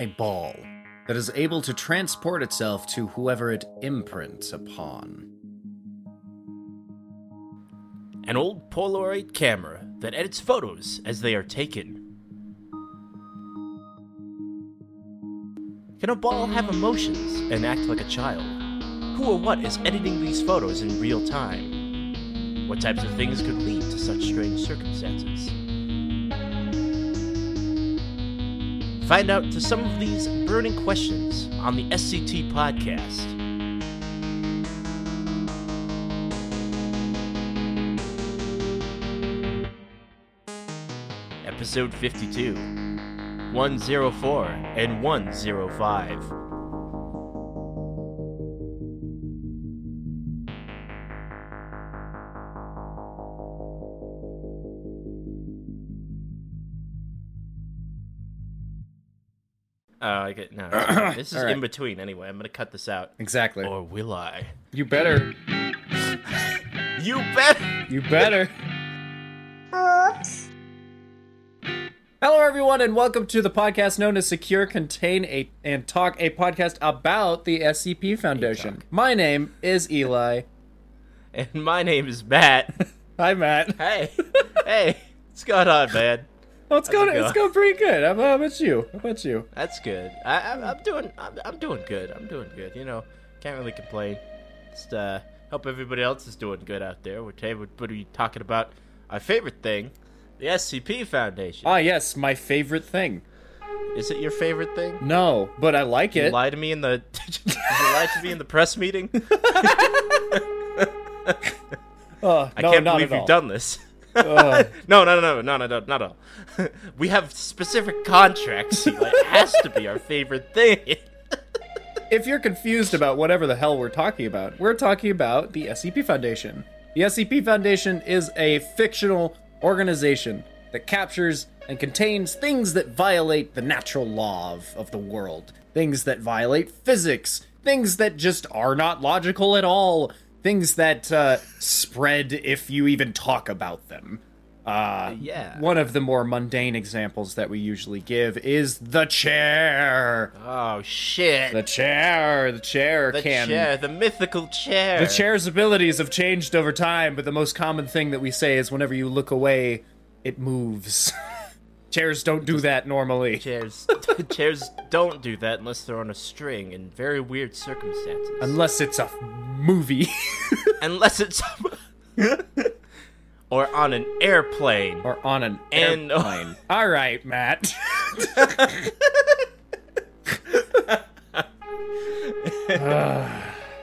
a ball that is able to transport itself to whoever it imprints upon. An old Polaroid camera that edits photos as they are taken. Can a ball have emotions and act like a child? Who or what is editing these photos in real time? What types of things could lead to such strange circumstances? Find out to some of these burning questions on the SCT podcast. Episode 52 104 and 105. Oh, I get no. This is All right. in between anyway. I'm gonna cut this out, Exactly. or will I? You better. You bet. You better. Oops. Hello, everyone, and welcome to the podcast known as Secure, Contain, a, and Talk, a podcast about the SCP Foundation. Talk. My name is Eli. And my name is Matt. Hi, Matt. hey, hey, what's going on, man? Oh, it's going. it It's go? going pretty good. How, about you? How about you? That's good. I, I, I'm doing. I'm, I'm doing good. I'm doing good. You know, can't really complain. Just uh, hope everybody else is doing good out there. What, hey, what, what are you talking about? Our favorite thing, the SCP Foundation. Ah, yes, my favorite thing. Is it your favorite thing? No, but I like Did you it. lie to me in the. Did you lie to me in the press meeting? Oh, I no, can't believe you've all. done this. No, no, no, no, no, no, not at all. we have specific contracts. It has to be our favorite thing. if you're confused about whatever the hell we're talking about, we're talking about the SCP Foundation. The SCP Foundation is a fictional organization that captures and contains things that violate the natural law of, of the world, things that violate physics, things that just are not logical at all, things that uh, spread if you even talk about them. Uh, yeah. One of the more mundane examples that we usually give is the chair. Oh shit! The chair, the chair The can. chair, the mythical chair. The chair's abilities have changed over time, but the most common thing that we say is whenever you look away, it moves. Chairs don't do that normally. Chairs. chairs don't do that unless they're on a string in very weird circumstances. Unless it's a movie. unless it's or on an airplane. or on an And- airplane. All right, Matt.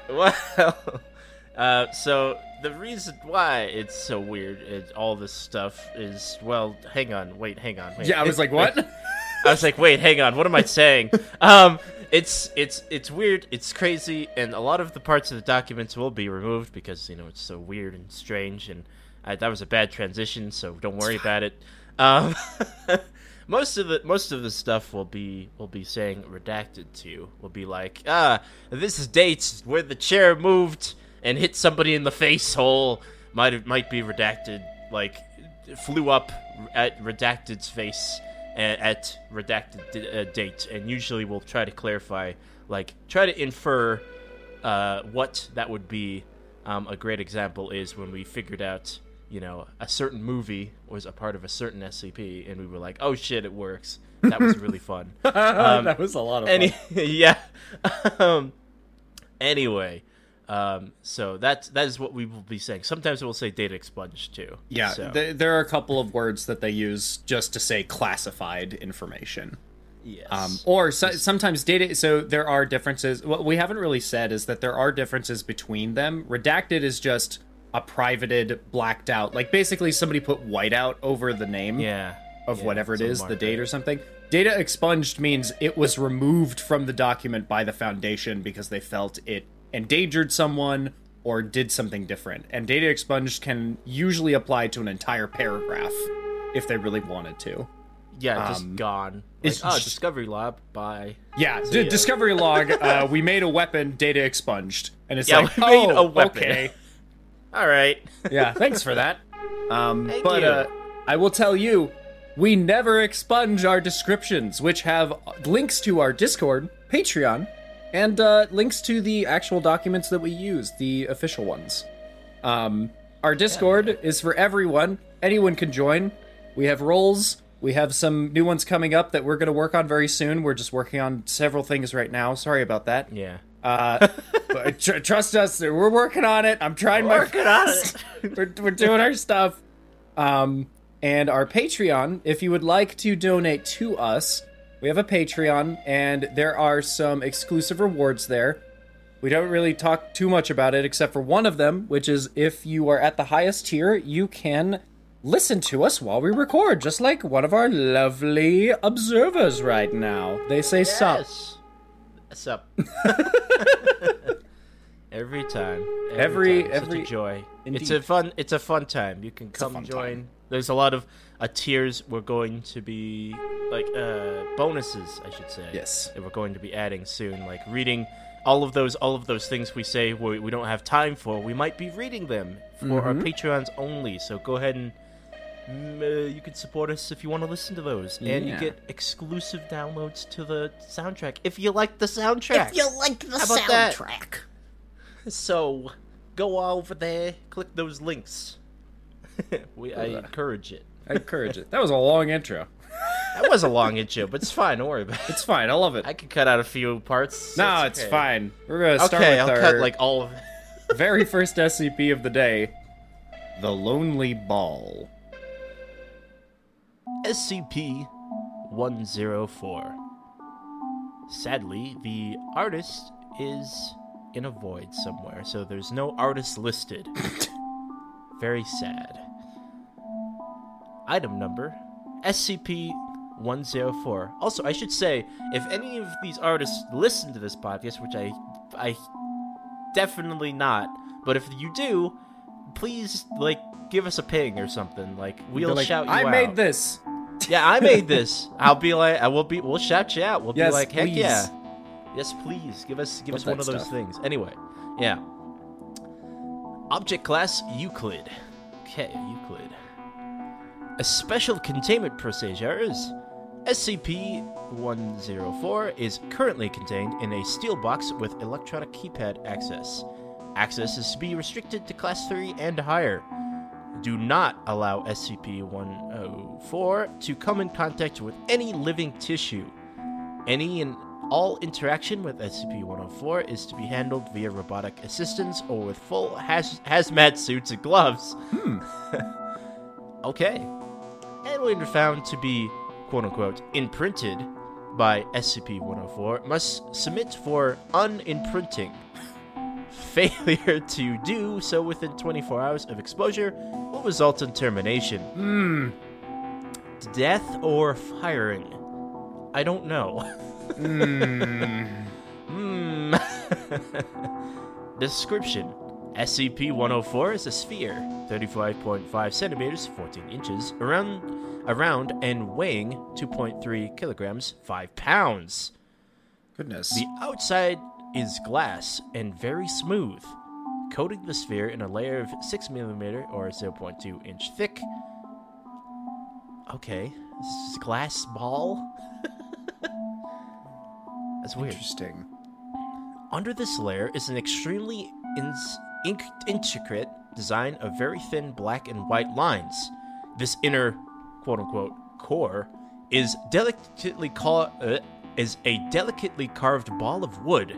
Well, uh, so the reason why it's so weird and all this stuff is well, hang on, wait, hang on, wait. yeah, I was like, what? I was like, wait, hang on, what am I saying? um, it's it's it's weird, it's crazy, and a lot of the parts of the documents will be removed because you know it's so weird and strange, and I, that was a bad transition, so don't worry about it. Um, most of the most of the stuff will be will be saying redacted to. Will be like, ah, this is dates where the chair moved and hit somebody in the face hole. Might might be redacted, like flew up at redacted's face at, at redacted d- uh, date, and usually we'll try to clarify, like try to infer uh, what that would be. Um, a great example is when we figured out, you know, a certain movie was a part of a certain SCP, and we were like, "Oh shit, it works." That was really fun. Um, that was a lot of fun. Any, yeah. um, anyway, um, so that's that is what we will be saying. Sometimes we'll say data expunged too. yeah, So, th- there are a couple of words that they use just to say classified information. yes. Um, or so, sometimes data. So there are differences. What we haven't really said is that there are differences between them. Redacted is just a privated, blacked out. Like basically somebody put whiteout over the name yeah. of yeah, whatever it is, the date or something. Data expunged means it was removed from the document by the Foundation because they felt it endangered someone or did something different. And data expunged can usually apply to an entire paragraph if they really wanted to. Yeah, just um, gone. Like, it's oh, just- Discovery Lab. Bye. Yeah, d- discovery log. Uh, we made a weapon. Data expunged, and it's Yeah, like, we made oh, a weapon." okay. All right. Yeah, thanks for that. Um, Thank but uh, I will tell you, we never expunge our descriptions, which have links to our Discord, Patreon, and uh, links to the actual documents that we use, the official ones. Um, our Discord is for everyone. Anyone can join. We have roles. We have some new ones coming up that we're going to work on very soon. We're just working on several things right now. Sorry about that. Yeah. Uh, but tr- trust us, we're working on it. I'm trying my Working on best. we're, we're doing our stuff. Um, and our Patreon, if you would like to donate to us, we have a Patreon, and there are some exclusive rewards there. We don't really talk too much about it, except for one of them, which is if you are at the highest tier, you can listen to us while we record, just like one of our lovely observers right now. They say sup. Yes. Sup. every time. Every- time. Such every- a joy. It's a fun. It's a fun time. You can come join. time. There's a lot of uh, tiers. We're going to be like uh, bonuses, I should say. Yes. That we're going to be adding soon, like reading all of those all of those things we say we, we don't have time for. We might be reading them for our Mhm. Patreons only. So go ahead and. mm, uh, you can support us if you want to listen to those, and you get exclusive downloads to the soundtrack if you like the soundtrack. If you like the How that? soundtrack. So, go over there, click those links. We, I encourage it. I encourage it. That was a long intro. That was a long intro, but it's fine. Don't worry about it. It's fine. I love it. I can cut out a few parts. no, It's it's okay. fine. We're gonna start Okay, with I'll our cut like all of it. very first SCP of the day, the Lonely Ball. SCP 104. Sadly, the artist is in a void somewhere, so there's no artist listed. Very sad. Item number SCP 104. Also, I should say, if any of these artists listen to this podcast, which I I definitely not, but if you do, please like give us a ping or something. Like we'll like, shout you I out. made this. Yeah, I made this. I'll be like, I will be. We'll shout you out. We'll Yes, be like, heck please. yeah, yes, please give us give Love us one of those things. Anyway, yeah. Object class Euclid. Okay, Euclid. A special containment procedures. SCP-104 is currently contained in a steel box with electronic keypad access. Access is to be restricted to Class 3 and higher do not allow SCP-104 to come in contact with any living tissue. Any and all interaction with SCP-104 is to be handled via robotic assistance or with full haz- hazmat suits and gloves. Hmm. okay. And when found to be quote-unquote imprinted by SCP-104 must submit for unimprinting. Failure to do so within 24 hours of exposure will result in termination. Hmm. Death or firing? I don't know. Hmm. Description SCP 104 is a sphere, 35.5 centimeters, 14 inches, around, around and weighing 2.3 kilograms, 5 pounds. Goodness. The outside is glass and very smooth, coating the sphere in a layer of 6 millimeter or 0.2 inch thick. Okay, this is glass ball. That's weird. Interesting. Under this layer is an extremely ins- intricate design of very thin black and white lines. This inner, quote unquote, core is delicately ca- uh, is a delicately carved ball of wood,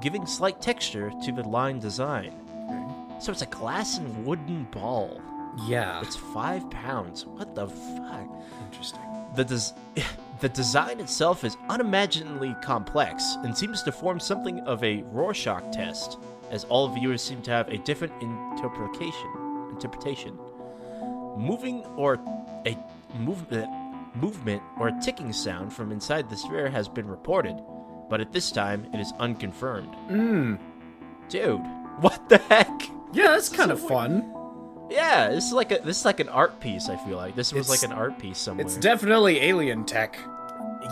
giving slight texture to the line design. So it's a glass and wooden ball. Yeah. It's five pounds. What the fuck? Interesting. The des- the design itself is unimaginably complex and seems to form something of a Rorschach test, as all viewers seem to have a different interpretation. Interpretation. Moving or a movement movement or a ticking sound from inside the sphere has been reported, but at this time it is unconfirmed. Hmm. Dude, what the heck? Yeah, that's kind of fun. Yeah, this is like a this is like an art piece. I feel like this was It's- like an art piece somewhere. It's definitely alien tech.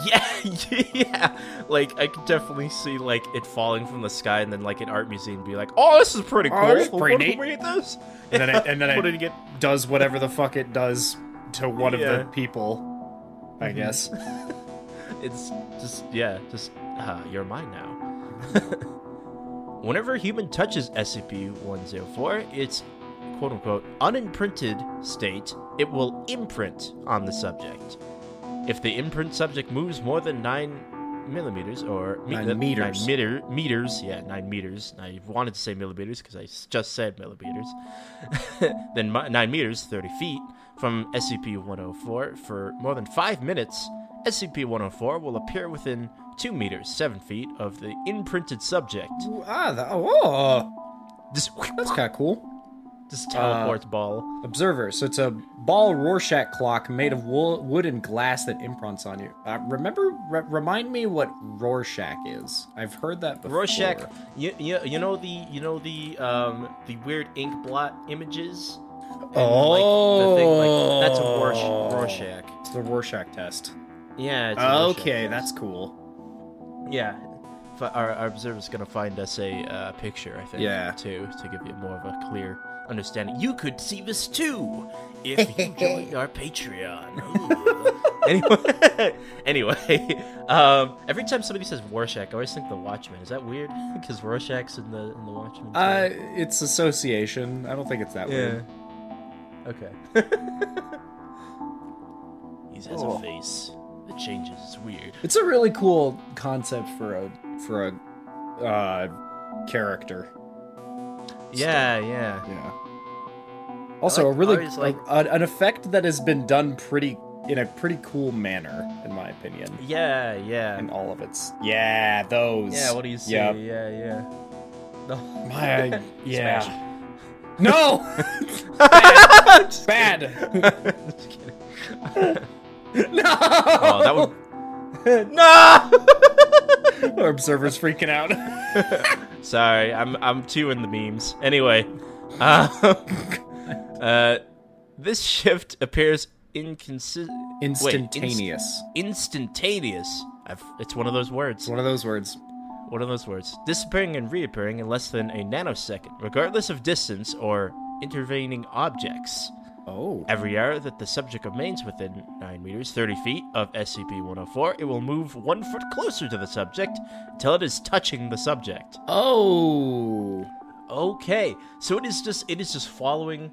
Yeah, yeah. Like I could definitely see like it falling from the sky, and then like an art museum be like, "Oh, this is pretty Oh, cool. this is pretty neat." Made this?" And then it- and then it- it. Does whatever the fuck it does to one of the people. I guess. It's just yeah, just uh, you're mine now. Whenever a human touches SCP-104, its quote unquote unimprinted state, it will imprint on the subject. If the imprint subject moves more than nine millimeters or me- Nine meters. nine meter, meters, yeah, nine meters. I wanted to say millimeters because I just said millimeters. then nine meters, thirty feet from SCP-104 for more than five minutes. SCP-104 will appear within two meters, seven feet of the imprinted subject. ah, that, oh, Just, that's kind of cool. Just teleports ball. Observer. So it's a ball Rorschach clock made of wool, wood and glass that imprints on you. Uh, remember, re- remind me what Rorschach is. I've heard that before. Rorschach, you, you, you know the you know the um the weird ink blot images. And, Oh, like, the thing, like, that's a Rorsch- Rorschach. It's the Rorschach test. Yeah. Okay, test. that's cool. yeah. Our, our observer's gonna find us a uh, picture, I think. Yeah. Too to give you more of a clear understanding. You could see this too if you joined our Patreon. Anyway, anyway, um, every time somebody says Rorschach, I always think the Watchmen. Is that weird? Because Rorschach's in the in the Watchmen. too? Uh, it's association. I don't think it's that weird. Okay. he has Oh. a face that changes. It's weird. It's a really cool concept for a for a uh, character. Yeah, yeah. Yeah. Also, like- a really like- a- an effect that has been done pretty in a pretty cool manner, in my opinion. Yeah, yeah. In all of its, yeah, those. Yeah, what do you say? Yep. Yeah, yeah. No. My, yeah. Smash. No. bad. Bad. Just kidding. No. Oh, that would. no! Our observer's freaking out. Sorry, I'm I'm too in the memes. Anyway, uh, uh, this shift appears inconsistent. Instantaneous. instantaneous. I've, it's one of those words. One of those words. One of those words. Disappearing and reappearing in less than a nanosecond, regardless of distance or intervening objects. Oh. Every hour that the subject remains within 9 meters, 30 feet of SCP 104, it will move one foot closer to the subject until it is touching the subject. Oh. Okay, so it is just it is just following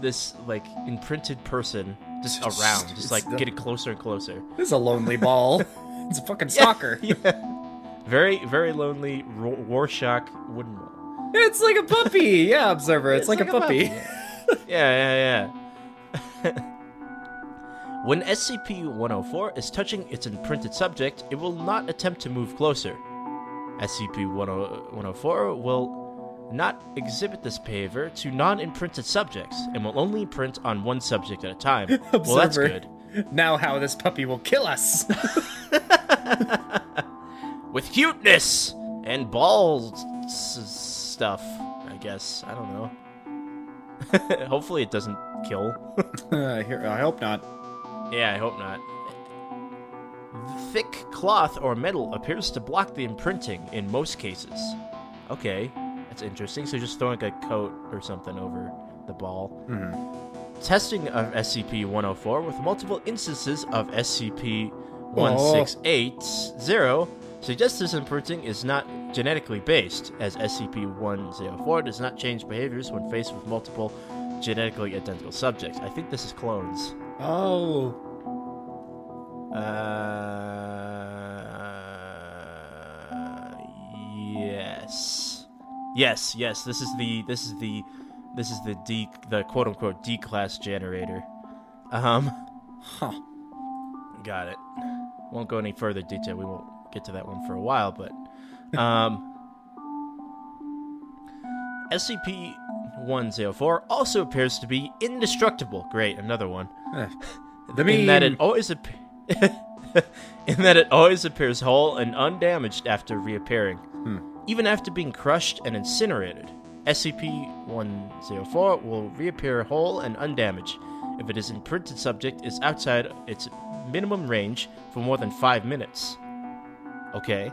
this like imprinted person just around, just like the- getting closer and closer. This is a lonely ball. it's a fucking soccer. Yeah. Very, very lonely Ro- Rorschach wooden wall. It's like a puppy. Yeah, observer. It's, like, a puppy. Yeah, yeah, yeah. when SCP-104 is touching its imprinted subject, it will not attempt to move closer. SCP-104 will not exhibit this behavior to non-imprinted subjects and will only imprint on one subject at a time. well, that's good. Now, how this puppy will kill us. With cuteness and balls s- stuff, I guess. I don't know. Hopefully it doesn't kill. Uh, here, I hope not. Yeah, I hope not. Thick cloth or metal appears to block the imprinting in most cases. Okay, that's interesting. So just throwing a coat or something over the ball. Testing of SCP-104 with multiple instances of SCP-1680 suggests this imprinting is not genetically based, as SCP-104 does not change behaviors when faced with multiple genetically identical subjects. I think this is clones. Oh. Uh, yes, yes, yes. This is the this is the this is the D the quote unquote D class generator. Um, Huh. got it. Won't go any further detail. We won't get to that one for a while, but um, SCP. 104 also appears to be indestructible. Great, another one Eh. The in that it always ap- in that it always appears whole and undamaged after reappearing, even after being crushed and incinerated. SCP-104 will reappear whole and undamaged if it is imprinted subject is outside its minimum range for more than five minutes. Okay.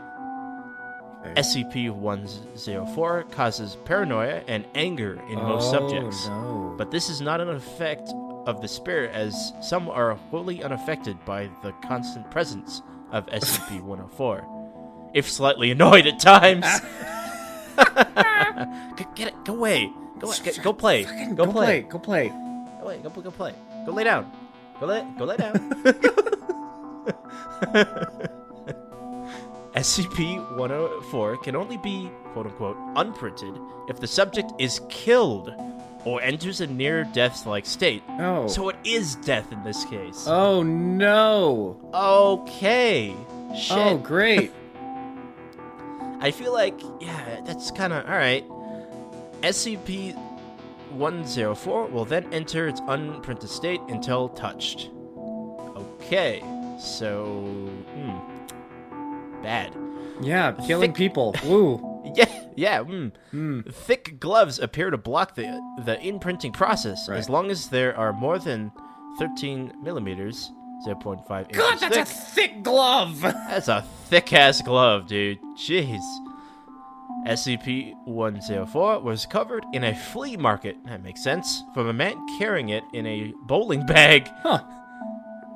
Okay. SCP-104 causes paranoia and anger in most Oh, subjects No. but this is not an effect of the spirit as some are wholly unaffected by the constant presence of SCP-104, if slightly annoyed at times. Get it, go away, go get, go play, Fucking go, play. Go play. Go away, go, go play, go lay down, go lay, go lay down. SCP-104 can only be quote unquote unprinted if the subject is killed or enters a near death-like state. Oh. So it is death in this case. oh no. okay. Shit. Oh great. I feel like, yeah, that's kind of alright. SCP 104 will then enter its unprinted state until touched. Okay, so. Hmm. Bad. yeah, killing Thick- people. Woo. Yeah, yeah, hmm. Hmm. Thick gloves appear to block the, the imprinting process Right. as long as there are more than 13 millimeters, 0.5 God, that's thick. a thick glove. That's a thick ass glove, dude. Jeez. SCP 104 was covered in a flea market, that makes sense, from a man carrying it in a bowling bag. Huh.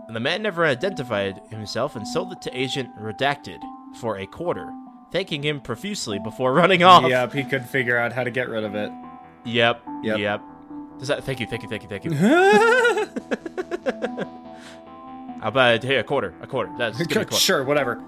The man never identified himself and sold it to Agent Redacted for a quarter, thanking him profusely before running off. Yep, he could figure out how to get rid of it. Yep. Yep. Yep. Does that? Thank you. Thank you. Thank you. Thank you. How about here a quarter? A quarter. That's a quarter. sure, whatever.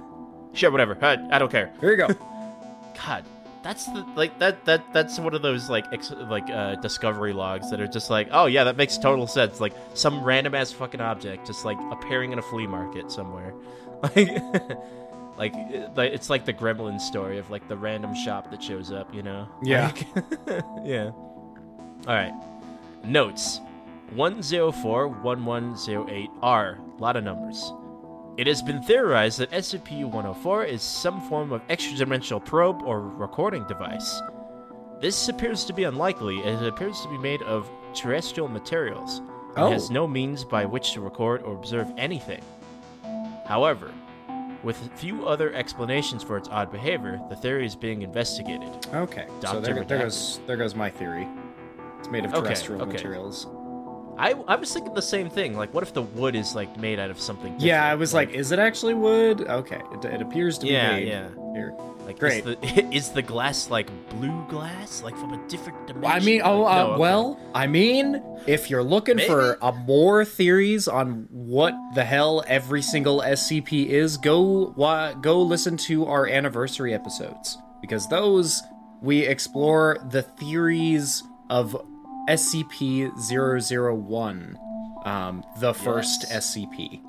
Sure. Whatever. I, I don't care. Here you go. God, that's the like that that that's one of those like ex, like uh, discovery logs that are just like, oh yeah, that makes total sense. Like some random ass fucking object just like appearing in a flea market somewhere, like like it's like the Gremlin story of like the random shop that shows up, you know? Yeah. Like- yeah. All right. Notes. 104-1108R. A lot of numbers. It has been theorized that SCP-104 is some form of extra-dimensional probe or recording device. This appears to be unlikely, as it appears to be made of terrestrial materials and Oh. has no means by which to record or observe anything. However, with few other explanations for its odd behavior, the theory is being investigated. Okay. So there, there goes there goes my theory. It's made of Okay, terrestrial okay. materials. I, I was thinking the same thing. Like, what if the wood is like made out of something? Yeah. I was like, is it actually wood? Okay, it, it appears to be Yeah, yeah. here. Like, Great. Is the, is the glass like blue glass, like from a different dimension? I mean, oh, uh, no, okay. well, I mean, if you're looking for Maybe. uh, more theories on what the hell every single SCP is, go wa- go listen to our anniversary episodes because those we explore the theories of SCP-001, um, the first SCP,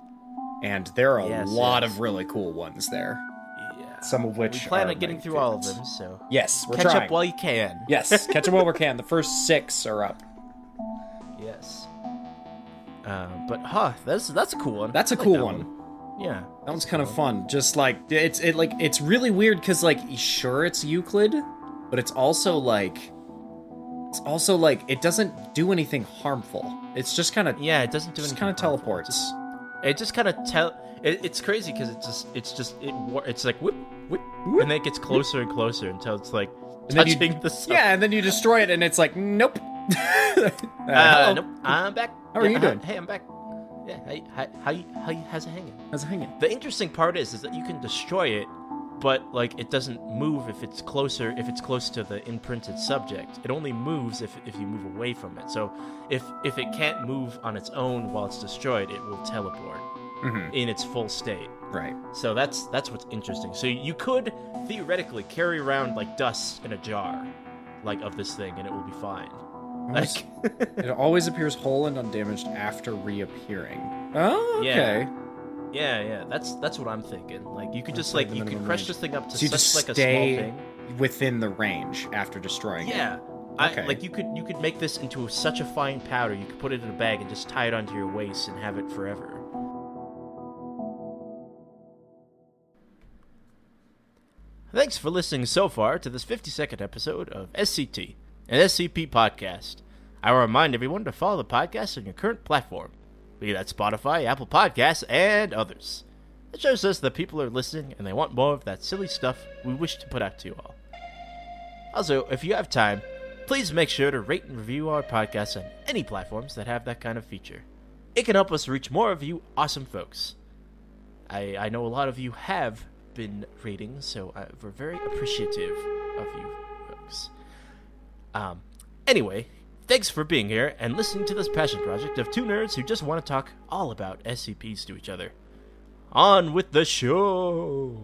and there are a Yes, lot yes. of really cool ones there. Yeah. Some of which we plan on getting through all of them, so Yes, we're catch trying. up while you can. yes, catch them while we can. The first six are up. Yes. Um, but huh, that's that's a cool one. That's a I like cool that one. Yeah. That one's kind of fun. Just like it's it like it's really weird because like sure it's Euclid, but it's also like it's also like it doesn't do anything harmful. It's just kind of Yeah, it doesn't do anything. kind of teleports. It just kind of tell. It, it's crazy because it's just it's just it it's like whoop whoop, Whoop. and then it gets closer and closer until it's like And then you- touching the sun. Yeah, and then you destroy it, and it's like nope. uh, Uh, nope. I'm back. How are Yeah, you uh, doing? Hey, I'm back. Yeah. How how how, how how's it hanging? How's it hanging? The interesting part is is that you can destroy it, but like it doesn't move if it's closer if it's close to the imprinted subject. It only moves if if you move away from it. So if if it can't move on its own while it's destroyed, it will teleport hmm in its full state. Right. So that's that's what's interesting. So you could theoretically carry around like dust in a jar, like of this thing, and it will be fine. Like, it always appears whole and undamaged after reappearing. Oh, okay. yeah, yeah. Yeah, that's that's what I'm thinking. Like you could just like you could crush range. this thing up to So such just like a stay small thing. within the range after destroying it. Yeah. Okay. I, like you could you could make this into such a fine powder. You could put it in a bag and just tie it onto your waist and have it forever. Thanks for listening so far to this 52nd episode of SCT, an SCP podcast. I will remind everyone to follow the podcast on your current platform, that Spotify, Apple Podcasts, and others. It shows us that people are listening and they want more of that silly stuff we wish to put out to you all. Also, if you have time, please make sure to rate and review our podcast on any platforms that have that kind of feature. It can help us reach more of you awesome folks. I, I know a lot of you have been rating, so uh, we're very appreciative of you folks. Um, anyway, thanks for being here and listening to this passion project of two nerds who just want to talk all about SCPs to each other. On with the show!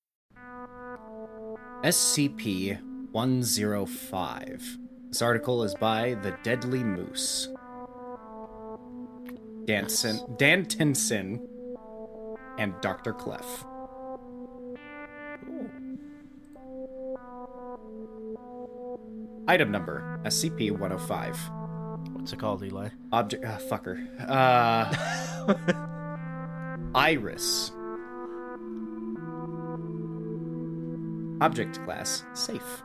SCP 105. This article is by The Deadly Moose. Danson, Dantinson and Dr. Clef. Item number SCP 105. What's it called, Eli? Object. Uh, fucker. Uh. Iris. Object class safe.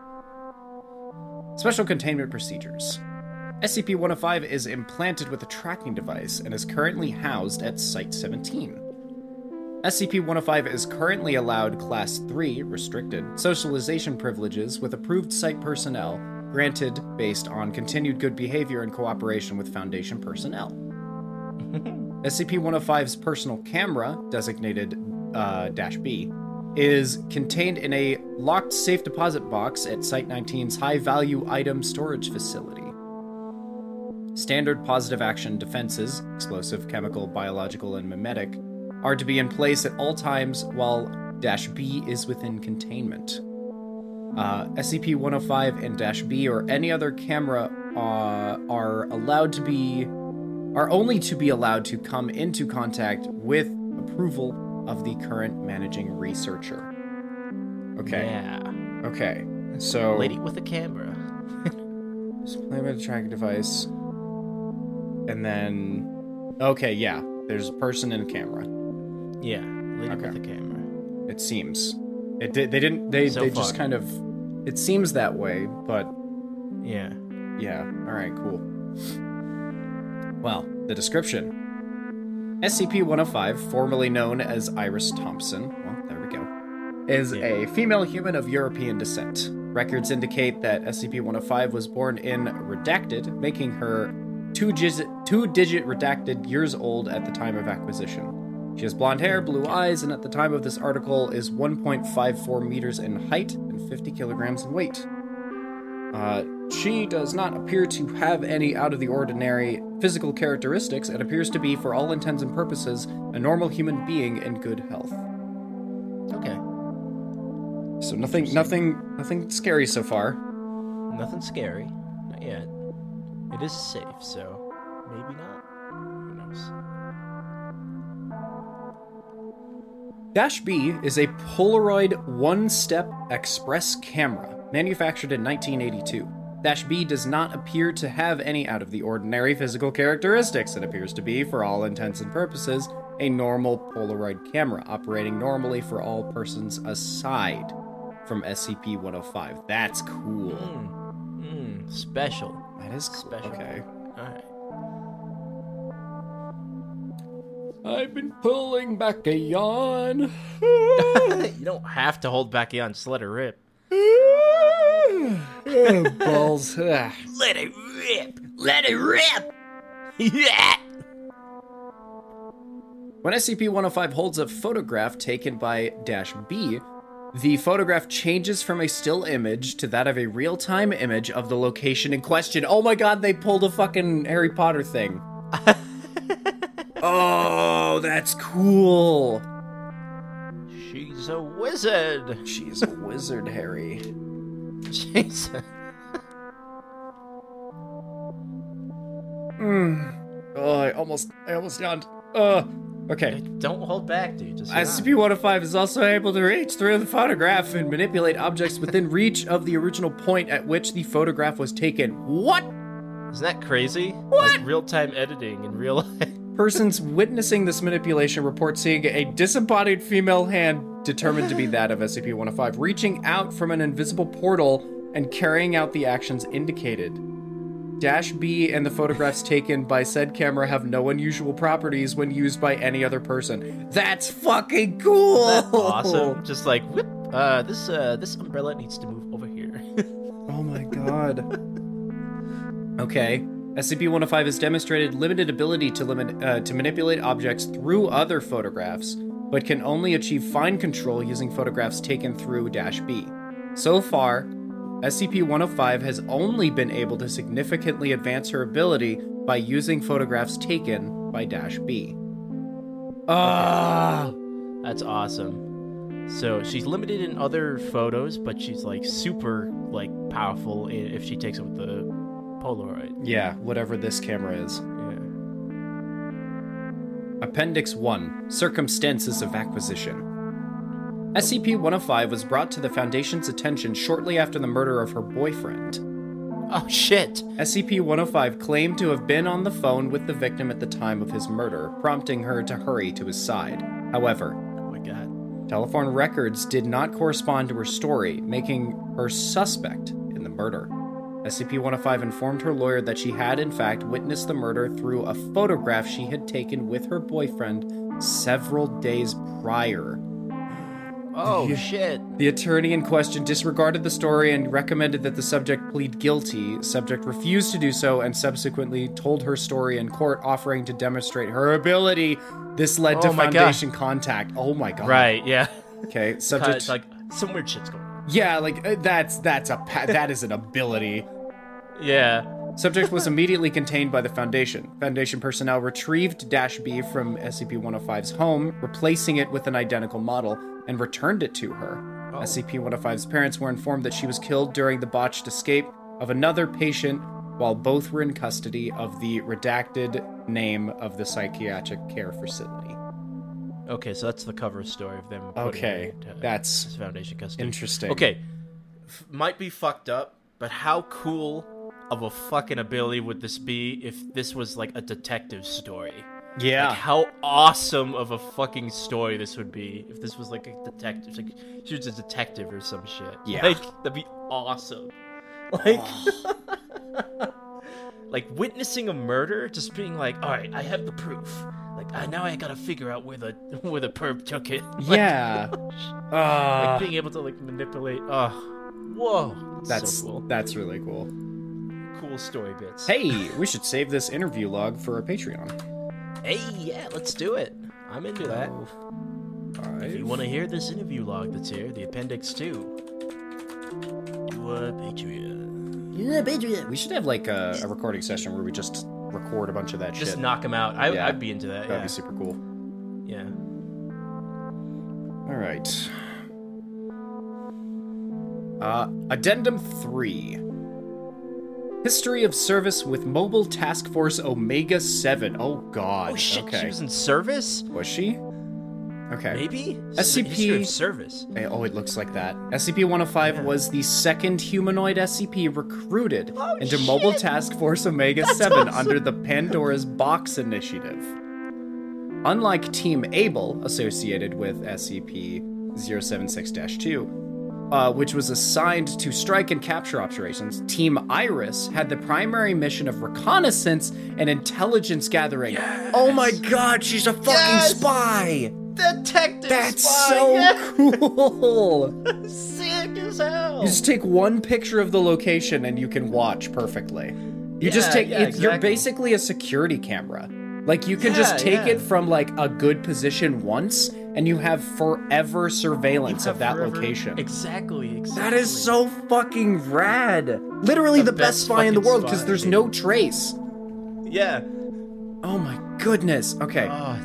Special containment procedures. SCP 105 is implanted with a tracking device and is currently housed at Site 17. SCP 105 is currently allowed Class 3 restricted socialization privileges with approved site personnel granted based on continued good behavior and cooperation with Foundation personnel. SCP 105's personal camera, designated uh, Dash B, is contained in a locked safe deposit box at Site 19's high value item storage facility. Standard positive action defenses, explosive, chemical, biological, and mimetic, are to be in place at all times while Dash B is within containment. Uh, SCP 105 and Dash B or any other camera uh, are allowed to be are only to be allowed to come into contact with approval of the current managing researcher. Okay. Yeah. Okay. So Lady with a camera. just play with a tracking device. And then Okay, yeah. There's a person and a camera. Yeah, lady Okay. with a camera. It seems. It did they didn't they So they just kind of it seems that way, but Yeah. Yeah. All right. Cool. Well, the description: SCP-105, formerly known as Iris Thompson. Well, there we go. Is Yeah. a female human of European descent. Records indicate that SCP-105 was born in redacted, making her two-digit two-digit redacted years old at the time of acquisition. She has blonde hair, blue eyes, and at the time of this article is 1.54 meters in height and 50 kilograms in weight. Uh, she does not appear to have any out of the ordinary physical characteristics and appears to be, for all intents and purposes, a normal human being in good health. Okay. So nothing, nothing, nothing scary so far. Nothing scary. Not yet. It is safe, so maybe not. Who knows? Dash B is a Polaroid one-step express camera manufactured in 1982. Dash B does not appear to have any out of the ordinary physical characteristics. It appears to be, for all intents and purposes, a normal Polaroid camera operating normally for all persons aside from SCP 105. That's cool. Hmm. Hmm. Special. That is cool. Special. Okay. Alright. I've been pulling back a yawn. you don't have to hold back on. Just let it rip. Oh, balls. Let it rip. Let it rip. yeah. When SCP 105 holds a photograph taken by Dash B, the photograph changes from a still image to that of a real time image of the location in question. Oh my god, they pulled a fucking Harry Potter thing. oh, that's cool. She's a wizard. She's a wizard, Harry. A... Mm. Oh, I almost, I almost yawned. Uh, Okay. Don't hold back, dude. Just SCP-105 is also able to reach through the photograph and manipulate objects within reach of the original point at which the photograph was taken. What? Isn't that crazy? What? Like real-time editing in real life. Persons witnessing this manipulation report seeing a disembodied female hand determined to be that of SCP-105 reaching out from an invisible portal and carrying out the actions indicated. Dash B and the photographs taken by said camera have no unusual properties when used by any other person. That's fucking cool. That's awesome. Just like whip. Uh, this uh, this umbrella needs to move over here. Oh my god. Okay. SCP-105 has demonstrated limited ability to limit uh, to manipulate objects through other photographs, but can only achieve fine control using photographs taken through Dash B. So far, SCP-105 has only been able to significantly advance her ability by using photographs taken by Dash B. Ah. That's awesome. So she's limited in other photos, but she's like super like powerful if she takes it with the Polaroid. Yeah, whatever this camera is. Appendix 1 Circumstances of Acquisition. SCP 105 was brought to the Foundation's attention shortly after the murder of her boyfriend. Oh shit. SCP 105 claimed to have been on the phone with the victim at the time of his murder, prompting her to hurry to his side. However, Oh my god. telephone records did not correspond to her story, making her suspect in the murder. SCP 105 informed her lawyer that she had, in fact, witnessed the murder through a photograph she had taken with her boyfriend several days prior. Oh shit. The attorney in question disregarded the story and recommended that the subject plead guilty. Subject refused to do so and subsequently told her story in court, offering to demonstrate her ability. This led to Oh God. Foundation contact. Oh my god! Right. Yeah. Okay. Subject. like some weird shit's going on. yeah, like uh, that's that's a pa- that is an ability. Yeah. Subject was immediately contained by the Foundation. Foundation personnel retrieved Dash B from SCP 105's home, replacing it with an identical model, and returned it to her. SCP 105's parents were informed that she was killed during the botched escape of another patient while both were in custody of the redacted name of the psychiatric care facility. Okay, so that's the cover story of them. Okay, that's Foundation custody. interesting. Okay, f- might be fucked up, but how cool of a fucking ability would this be if this was like a detective story? Yeah. Like, how awesome of a fucking story this would be if this was like a detective. Like she was a detective or some shit. Yeah. Like that'd be awesome. Like. like witnessing a murder, just being like, "All right, I have the proof. Like, I, now I gotta figure out where the where the perp took it." Like, yeah. like Ah, being able to like manipulate. Oh, whoa, that's, that's so cool. that's really cool. Cool story bits. Hey, we should save this interview log for our Patreon. hey, yeah, let's do it. I'm into that. Alright. If you want to hear this interview log that's here, the appendix two, do a Patreon. Yeah, Patreon. We should have like a, a recording session where we just record a bunch of that Just shit. knock them out. I, Yeah. I'd be into that. That'd Yeah. be super cool. yeah. All right. Uh, Addendum 3. History of service with Mobile Task Force Omega 7. Oh, God. Oh shit, okay. she was in service. Was she? Okay. Maybe SCP History of service. Oh, it looks like that. SCP-105 Yeah. was the second humanoid SCP recruited Oh, into Mobile! Task Force Omega That's 7 awesome. under the Pandora's Box initiative. Unlike Team Able, associated with SCP-076-2, uh, which was assigned to strike and capture operations, Team Iris had the primary mission of reconnaissance and intelligence gathering. Oh my god, she's a fucking Yes! spy! Detective That's spy, so yeah! cool! sick as hell. You just take one picture of the location and you can watch perfectly. You just take yeah, it, you're basically a security camera. Like you can just take yeah. it from like a good position once and you have forever surveillance of that Forever- location. Exactly, exactly. That is so fucking rad. Literally the, The best, best spy in the world because there's dude. no trace. Yeah. Oh my goodness. Okay. Oh,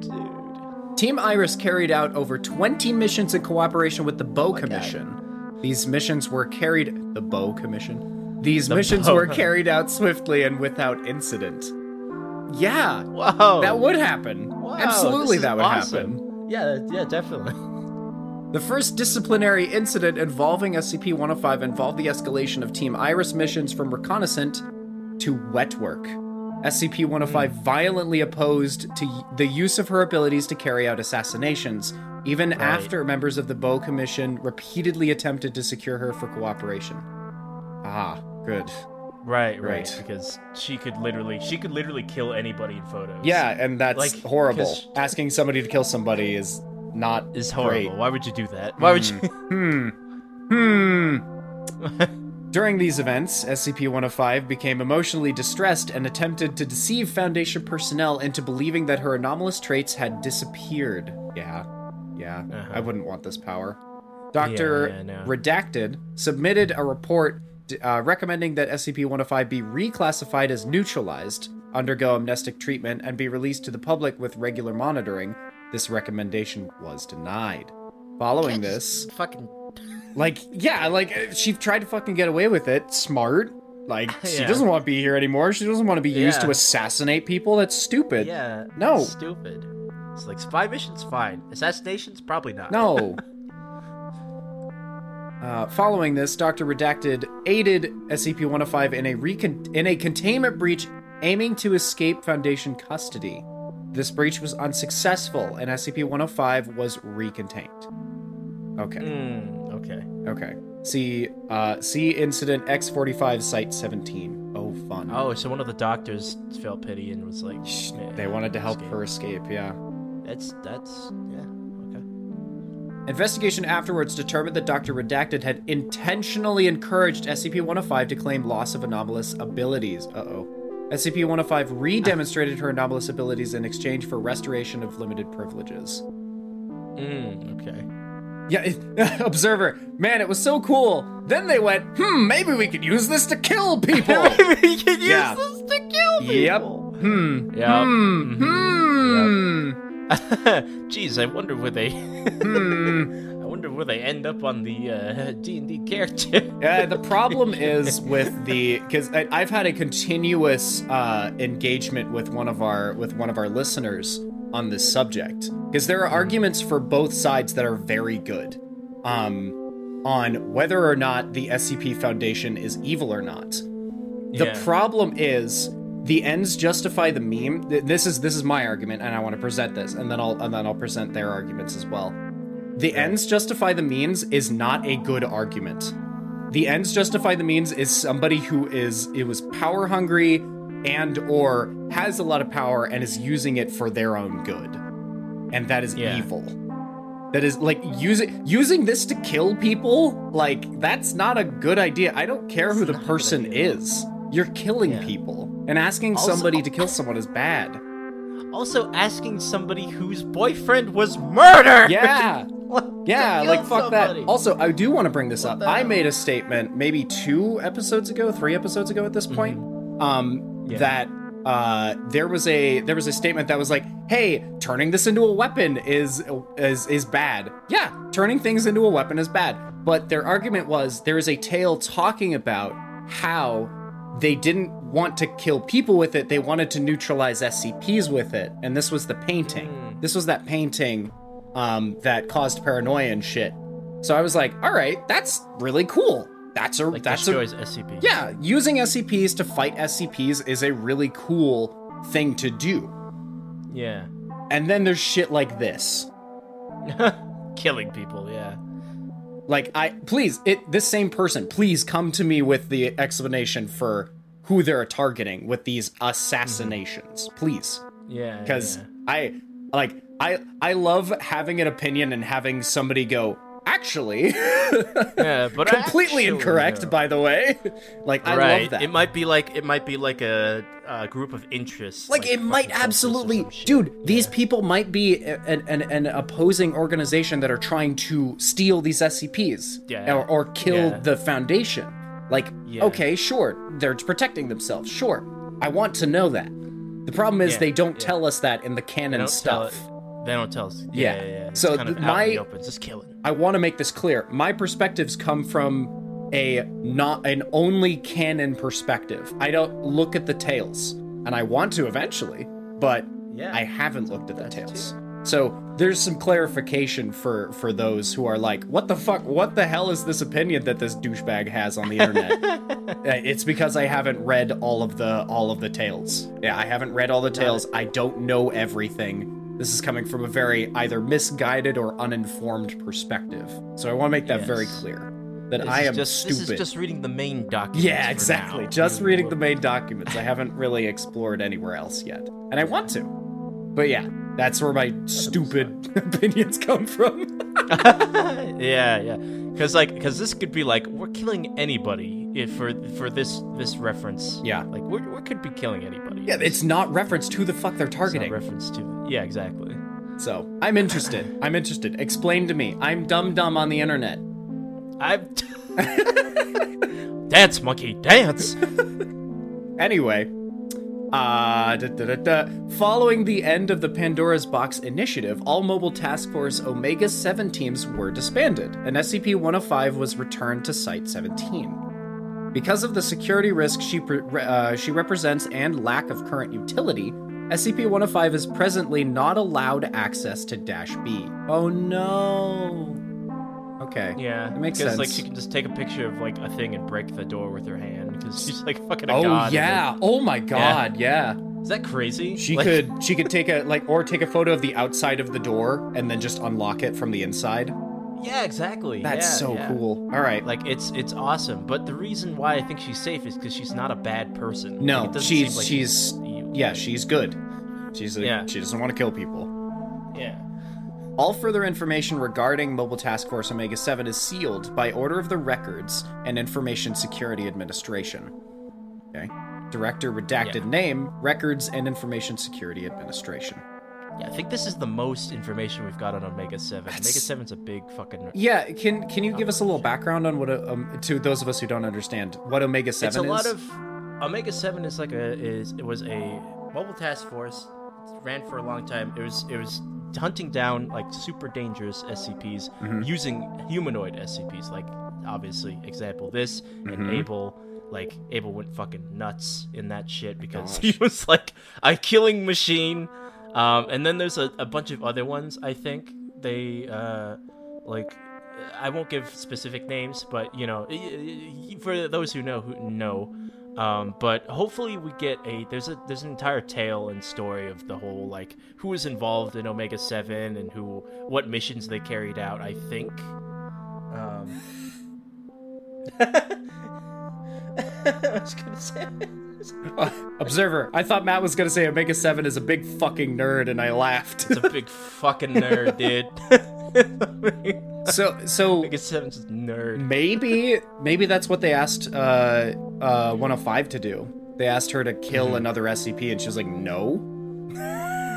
dude. Team Iris carried out over 20 missions in cooperation with the Bow my Commission. These missions were carried the Bow Commission. These The missions Bow. were carried out swiftly and without incident. Yeah, Whoa. that would happen. Wow, Absolutely, that would awesome. happen. Yeah, yeah, definitely. The first disciplinary incident involving SCP 105 involved the escalation of Team Iris missions from reconnaissance to wet work. SCP 105 violently opposed to the use of her abilities to carry out assassinations, even after members of the Bow Commission repeatedly attempted to secure her for cooperation. Ah, good. Right, right, Right. Because she could literally, she could literally kill anybody in photos. Yeah, and that's Like, horrible. Asking somebody to kill somebody is not is horrible. great. Why would you do that? Why would you? Hmm. Hmm. During these events, SCP 105 became emotionally distressed and attempted to deceive Foundation personnel into believing that her anomalous traits had disappeared. Yeah, yeah, Uh-huh. I wouldn't want this power. Dr. Yeah, yeah, no. Redacted submitted a report uh, recommending that SCP 105 be reclassified as neutralized, undergo amnestic treatment, and be released to the public with regular monitoring. This recommendation was denied. Following this, fucking. like, yeah, like uh, she tried to fucking get away with it. Smart. Like, she Yeah. doesn't want to be here anymore. She doesn't want to be used to assassinate people. That's stupid. Yeah. No. Stupid. It's like spy missions, fine. Assassinations, probably not. No. Uh, following this, Dr. Redacted aided SCP-105 in a recon- in a containment breach aiming to escape Foundation custody. This breach was unsuccessful, and SCP-105 was recontained. Okay. Mm, okay. Okay. See, uh, see incident X45 Site 17. Oh, fun. Oh, so one of the doctors felt pity and was like, Shh, They wanted to help escape." her escape, yeah. That's that's yeah. Investigation afterwards determined that Dr. Redacted had intentionally encouraged SCP 105 to claim loss of anomalous abilities. Uh oh. SCP 105 re demonstrated her anomalous abilities in exchange for restoration of limited privileges. Mm, okay. Yeah, it- Observer, man, it was so cool. Then they went, hmm, maybe we could use this to kill people. we can use Yeah. this to kill yep. people. Hmm. Yep. Hmm. Mhm. Hmm. Jeez, I wonder where they. Hmm. I wonder where they end up on the uh, D and D character. Uh, the problem is with the because I've had a continuous uh, engagement with one of our with one of our listeners on this subject because there are arguments for both sides that are very good um, on whether or not the SCP Foundation is evil or not. The Yeah. problem is the ends justify the meme. This is this is my argument, and I want to present this, and then I'll and then I'll present their arguments as well. The ends justify the means is not a good argument. The ends justify the means is somebody who is it was power hungry and or has a lot of power and is using it for their own good. And that is Yeah. evil. That is like using using this to kill people, like that's not a good idea. I don't care who the not a person idea. is. You're killing Yeah. people. And asking Also- somebody to kill someone is bad. also, asking somebody whose boyfriend was murdered. Yeah. Yeah, like fuck that. Also, I do want to bring this up. I hell? made a statement maybe two episodes ago, three episodes ago at this point. Um, Mm-hmm. Yeah. that uh, there was a there was a statement that was like, "Hey, turning this into a weapon is is is bad." Yeah, turning things into a weapon is bad. But their argument was there is a tale talking about how they didn't want to kill people with it; they wanted to neutralize SCPs with it, and this was the painting. Mm. This was that painting um, that caused paranoia and shit. So I was like, "All right, that's really cool. That's a Like that's a destroys SCP. yeah, using SCPs to fight SCPs is a really cool thing to do. Yeah. And then there's shit like this. Killing people. Yeah. Like I please, it this same person, please come to me with the explanation for who they're targeting with these assassinations. Mm-hmm. Please. Yeah. Cuz yeah. I like I I love having an opinion and having somebody go, actually yeah, but completely actually, incorrect no. by the way. like I right. love that. It might be like it might be like a, a group of interests. like, it might fucking cultists or absolutely dude these people might be an, an, an opposing organization that are trying to steal these scps Yeah. or, or kill Yeah. the foundation like Yeah. okay sure they're protecting themselves sure i want to know that the problem is Yeah, they don't yeah. tell us that in the canon stuff. They don't tell us. Yeah. Yeah, yeah. yeah. So kind of my- just killing. I want to make this clear. My perspectives come from a not an only canon perspective. I don't look at the tales. and I want to eventually, but Yeah. I haven't looked at the tales. So there's some clarification for for those who are like, what the fuck? What the hell is this opinion that this douchebag has on the internet? Uh, it's because I haven't read all of the all of the tales. Yeah, I haven't read all the tales. I don't know everything. This is coming from a very either misguided or uninformed perspective. So I want to make that very clear that This I am just, stupid. This is just reading the main document. Yeah, exactly. Just reading the main documents. I haven't really explored anywhere else yet. And I want to. But yeah, that's where my stupid opinions come from. yeah, yeah. Because like, because this could be like we're killing anybody if for for this this reference. Yeah. Like we we could be killing anybody. yeah, it's not referenced who the fuck they're It's not targeting. reference to. Yeah, exactly. so I'm interested. I'm interested. Explain to me. I'm dumb dumb on the internet. I'm. dance, monkey, dance. Anyway, uh, da, da, da, da. following the end of the Pandora's Box initiative, all Mobile Task Force Omega 7 teams were disbanded, and SCP 105 was returned to Site 17. Because of the security risk she, pre- uh, she represents and lack of current utility, SCP 105 is presently not allowed access to Dash B. Oh no. Okay. Yeah, That makes sense. like she can just take a picture of like a thing and break the door with her hand because she's like fucking a Oh god. yeah. Oh my god, yeah. Is that crazy? She Like, could she could take a like or take a photo of the outside of the door and then just unlock it from the inside. Yeah, exactly. That's yeah, so yeah. cool. All right. Like it's it's awesome, but the reason why I think she's safe is because she's not a bad person. no, Like, she's like she's evil. yeah, she's good. She's a, Yeah. she doesn't want to kill people. yeah. All further information regarding Mobile Task Force Omega 7 is sealed by order of the Records and Information Security Administration. Okay. Director redacted Yeah. name, Records and Information Security Administration. Yeah, I think this is the most information we've got on Omega Seven. That's- Omega 7's a big fucking. Yeah, can can you give us a little background on what a, um, to those of us who don't understand what Omega 7 It's a is? lot of Omega Seven is like a is it was a mobile task force. It ran for a long time. It was it was hunting down like super dangerous SCPs Mm-hmm. using humanoid SCPs. Like obviously, example this Mm-hmm. and Abel. Like Abel went fucking nuts in that shit because Gosh. he was like a killing machine. Um, and then there's a, a bunch of other ones. I think they uh, like I won't give specific names, but you know, for those who know, who know. Um, but hopefully we get a there's a there's an entire tale and story of the whole like who was involved in Omega Seven and who what missions they carried out. I think. Um, I was gonna say. Observer, I thought Matt was gonna say Omega 7 is a big fucking nerd, and I laughed. It's a big fucking nerd, dude. so, so Omega Seven's a nerd. maybe, maybe that's what they asked uh, uh, 105 to do. They asked her to kill Mm-hmm. another SCP, and she was like, "No."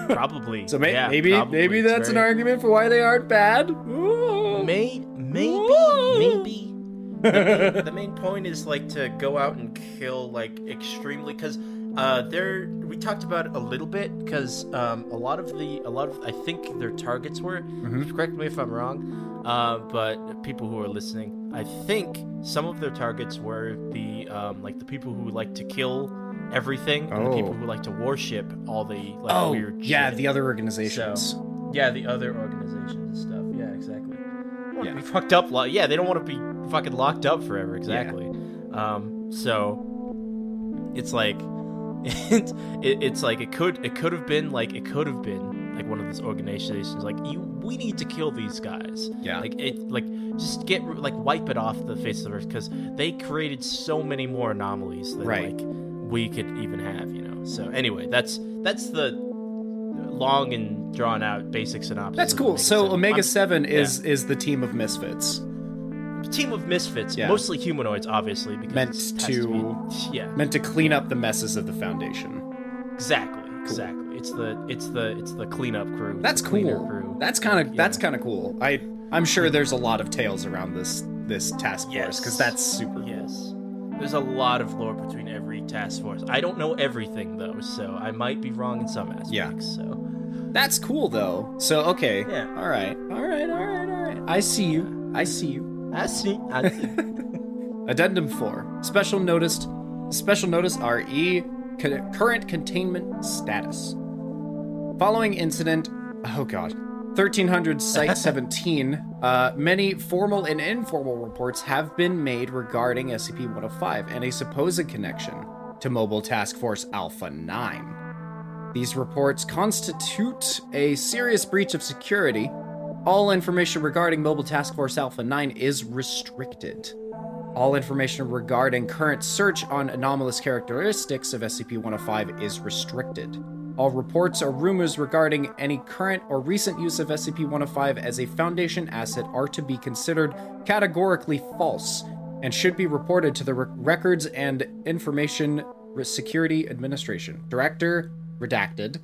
Probably. So may- yeah, maybe, probably. maybe that's an argument for why they aren't bad. Ooh. May, maybe, maybe. The main, the main point is like to go out and kill like extremely because uh, there we talked about it a little bit because um, a lot of the a lot of I think their targets were. Correct me if I'm wrong, uh, but people who are listening, I think some of their targets were the um, like the people who like to kill everything and the people Oh. who like to worship all the like Oh, weird yeah, shit. the other organizations. Yeah, the other organizations and stuff. Yeah, exactly. Yeah. Be fucked up. Lo- yeah, they don't want to be fucking locked up forever. Exactly. Um. So it's like it, it, it's like it could it could have been like it could have been like one of those organizations like you we need to kill these guys. Yeah. Like it like just get like wipe it off the face of the earth because they created so many more anomalies than Right. like we could even have. You know. So anyway, that's that's the long and drawn out basic synopsis. That's cool. So I'm- Omega Seven is is the team of misfits team of misfits, Yeah. mostly humanoids, obviously, because Meant has to- be- yeah, meant to clean up the messes of the Foundation. exactly, exactly. It's the it's the it's the cleanup crew. That's cool. Crew. That's kind of Yeah. that's kind of cool. I I'm sure there's a lot of tales around this this task force Yes. because that's super. yes. There's a lot of lore between every task force. I don't know everything though, so I might be wrong in some aspects. Yeah. So That's cool though. So okay. Yeah. All right. All right. All right. All right. I see you. I see you. I see. I see. Addendum 4. Special noticed Special notice RE current containment status. Following incident, oh god, 1300 Site 17, uh, many formal and informal reports have been made regarding SCP 105 and a supposed connection to Mobile Task Force Alpha 9. These reports constitute a serious breach of security. All information regarding Mobile Task Force Alpha 9 is restricted. All information regarding current search on anomalous characteristics of SCP 105 is restricted. All reports or rumors regarding any current or recent use of SCP 105 as a Foundation asset are to be considered categorically false and should be reported to the Re- Records and Information Security Administration. Director, redacted.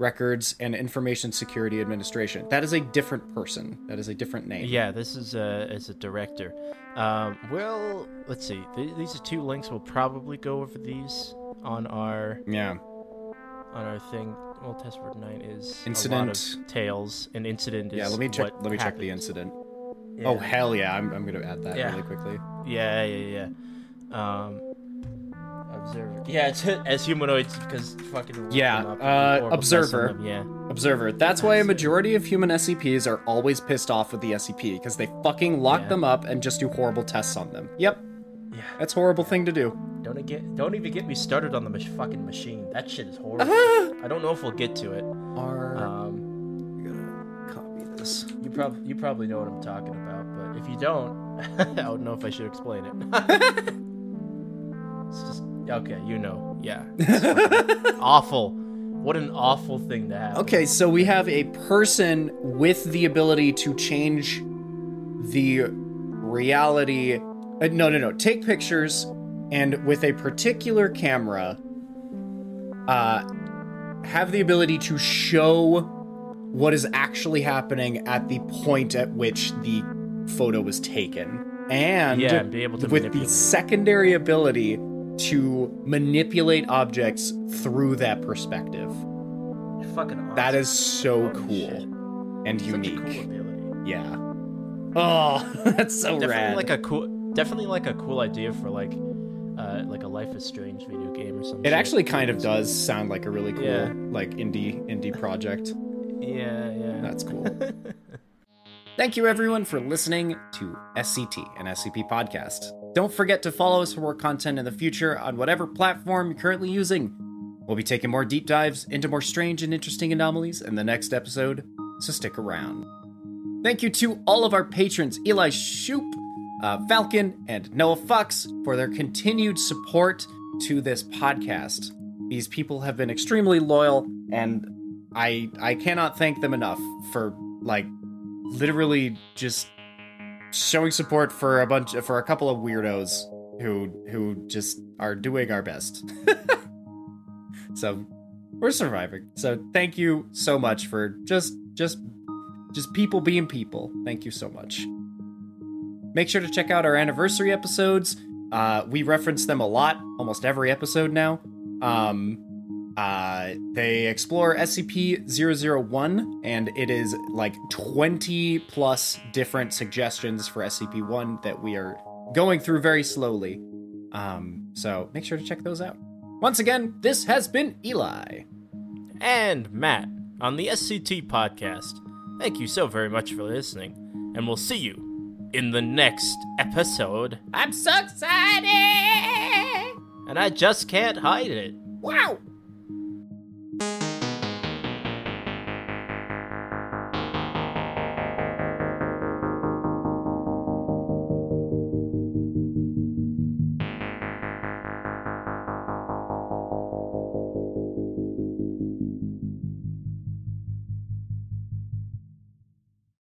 Records and Information Security Administration. That is a different person. That is a different name. Yeah, this is a as a director. Um, well, let's see. Th- these are two links. We'll probably go over these on our Yeah. on our thing. Well, test word nine is a lot Incident. of tales. An incident is Yeah, let me check let me check the incident. Yeah. Oh hell yeah, I'm I'm gonna add that Yeah. really quickly. Yeah, yeah, yeah. Um, observer. Yeah, it's as humanoids because fucking. Yeah, up, uh, observer. them, Yeah. Observer. That's why a majority of human SCPs are always pissed off with the SCP because they fucking lock Yeah. them up and just do horrible tests on them. Yep, Yeah. that's a horrible thing to do. Don't get. Don't even get me started on the mach- fucking machine. That shit is horrible. I don't know if we'll get to it. Are Um, gonna copy this? you probably you probably know what I'm talking about, but if you don't, I don't know if I should explain it. Okay. You know. Yeah. Awful. What an awful thing to have. Okay, so we have a person with the ability to change the reality. Uh, no, no, no. Take pictures, and with a particular camera, uh, have the ability to show what is actually happening at the point at which the photo was taken, and Yeah, be able to with the secondary ability to manipulate objects through that perspective. Fucking awesome. That is so Holy cool shit. and Such unique. cool. Yeah. Oh, that's so Definitely rad. like a cool. Definitely like a cool idea for like, uh, like a Life is Strange video game or something. it actually kind of does sound like a really cool Yeah. like indie indie project. Yeah, yeah. That's cool. Thank you everyone for listening to SCT and SCP podcast. Don't forget to follow us for more content in the future on whatever platform you're currently using. We'll be taking more deep dives into more strange and interesting anomalies in the next episode, so stick around. Thank you to all of our patrons, Eli Shoop, uh, Falcon, and Noah Fox, for their continued support to this podcast. These people have been extremely loyal, and I I cannot thank them enough for like literally just showing support for a bunch for a couple of weirdos who who just are doing our best. so we're surviving. So thank you so much for just just just people being people. Thank you so much. Make sure to check out our anniversary episodes. Uh, we reference them a lot, almost every episode now. Um, uh, they explore SCP-001, and it is like 20 plus different suggestions for SCP-1 that we are going through very slowly. Um, so make sure to check those out. Once again, this has been Eli. and Matt on the SCT podcast. Thank you so very much for listening, and we'll see you in the next episode. I'm so excited! And I just can't hide it. Wow!